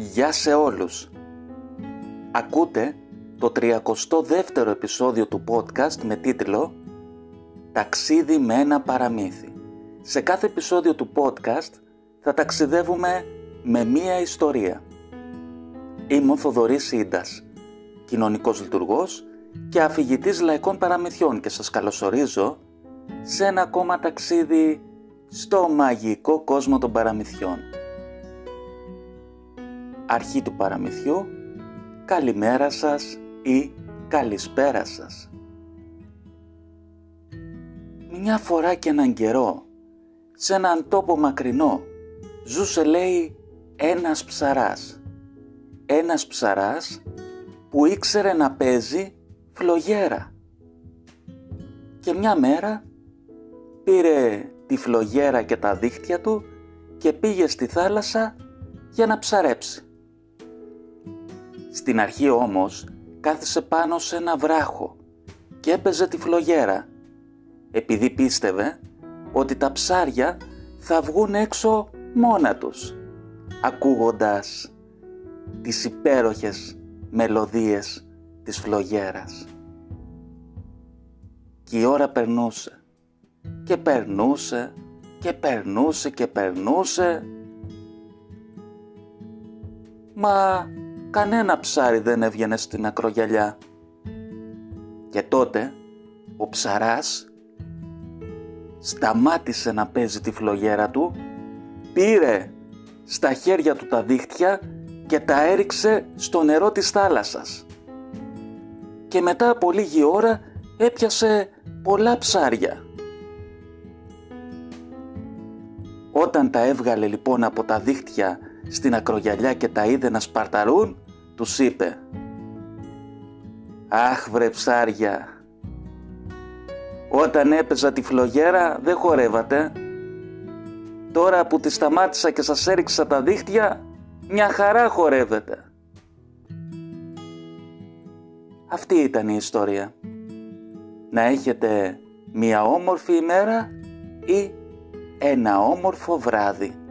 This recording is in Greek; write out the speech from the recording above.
Γεια σε όλους. Ακούτε το 32ο επεισόδιο του podcast με τίτλο «Ταξίδι με ένα παραμύθι». Σε κάθε επεισόδιο του podcast θα ταξιδεύουμε με μία ιστορία. Είμαι ο Θοδωρής Σίντας, κοινωνικός λειτουργός και αφηγητής λαϊκών παραμυθιών και σας καλωσορίζω σε ένα ακόμα ταξίδι στο μαγικό κόσμο των παραμυθιών. Αρχή του παραμυθιού, καλημέρα σας ή καλησπέρα σας. Μια φορά και έναν καιρό, σε έναν τόπο μακρινό, ζούσε λέει ένας ψαράς. Ένας ψαράς που ήξερε να παίζει φλογέρα. Και μια μέρα πήρε τη φλογέρα και τα δίχτυα του και πήγε στη θάλασσα για να ψαρέψει. Στην αρχή όμως κάθισε πάνω σε ένα βράχο και έπαιζε τη φλογέρα επειδή πίστευε ότι τα ψάρια θα βγουν έξω μόνα τους ακούγοντας τις υπέροχες μελωδίες της φλογέρας. Και η ώρα περνούσε και περνούσε και περνούσε και περνούσε μα κανένα ψάρι δεν έβγαινε στην ακρογιαλιά. Και τότε ο ψαράς σταμάτησε να παίζει τη φλογέρα του, πήρε στα χέρια του τα δίχτυα και τα έριξε στο νερό της θάλασσας. Και μετά από λίγη ώρα έπιασε πολλά ψάρια. Όταν τα έβγαλε λοιπόν από τα δίχτυα στην ακρογιαλιά και τα είδε να σπαρταρούν, τους είπε «Αχ βρε ψάρια, όταν έπαιζα τη φλογέρα δεν χορεύατε. Τώρα που τη σταμάτησα και σας έριξα τα δίχτυα, μια χαρά χορεύετε». Αυτή ήταν η ιστορία. Να έχετε μια όμορφη ημέρα ή ένα όμορφο βράδυ.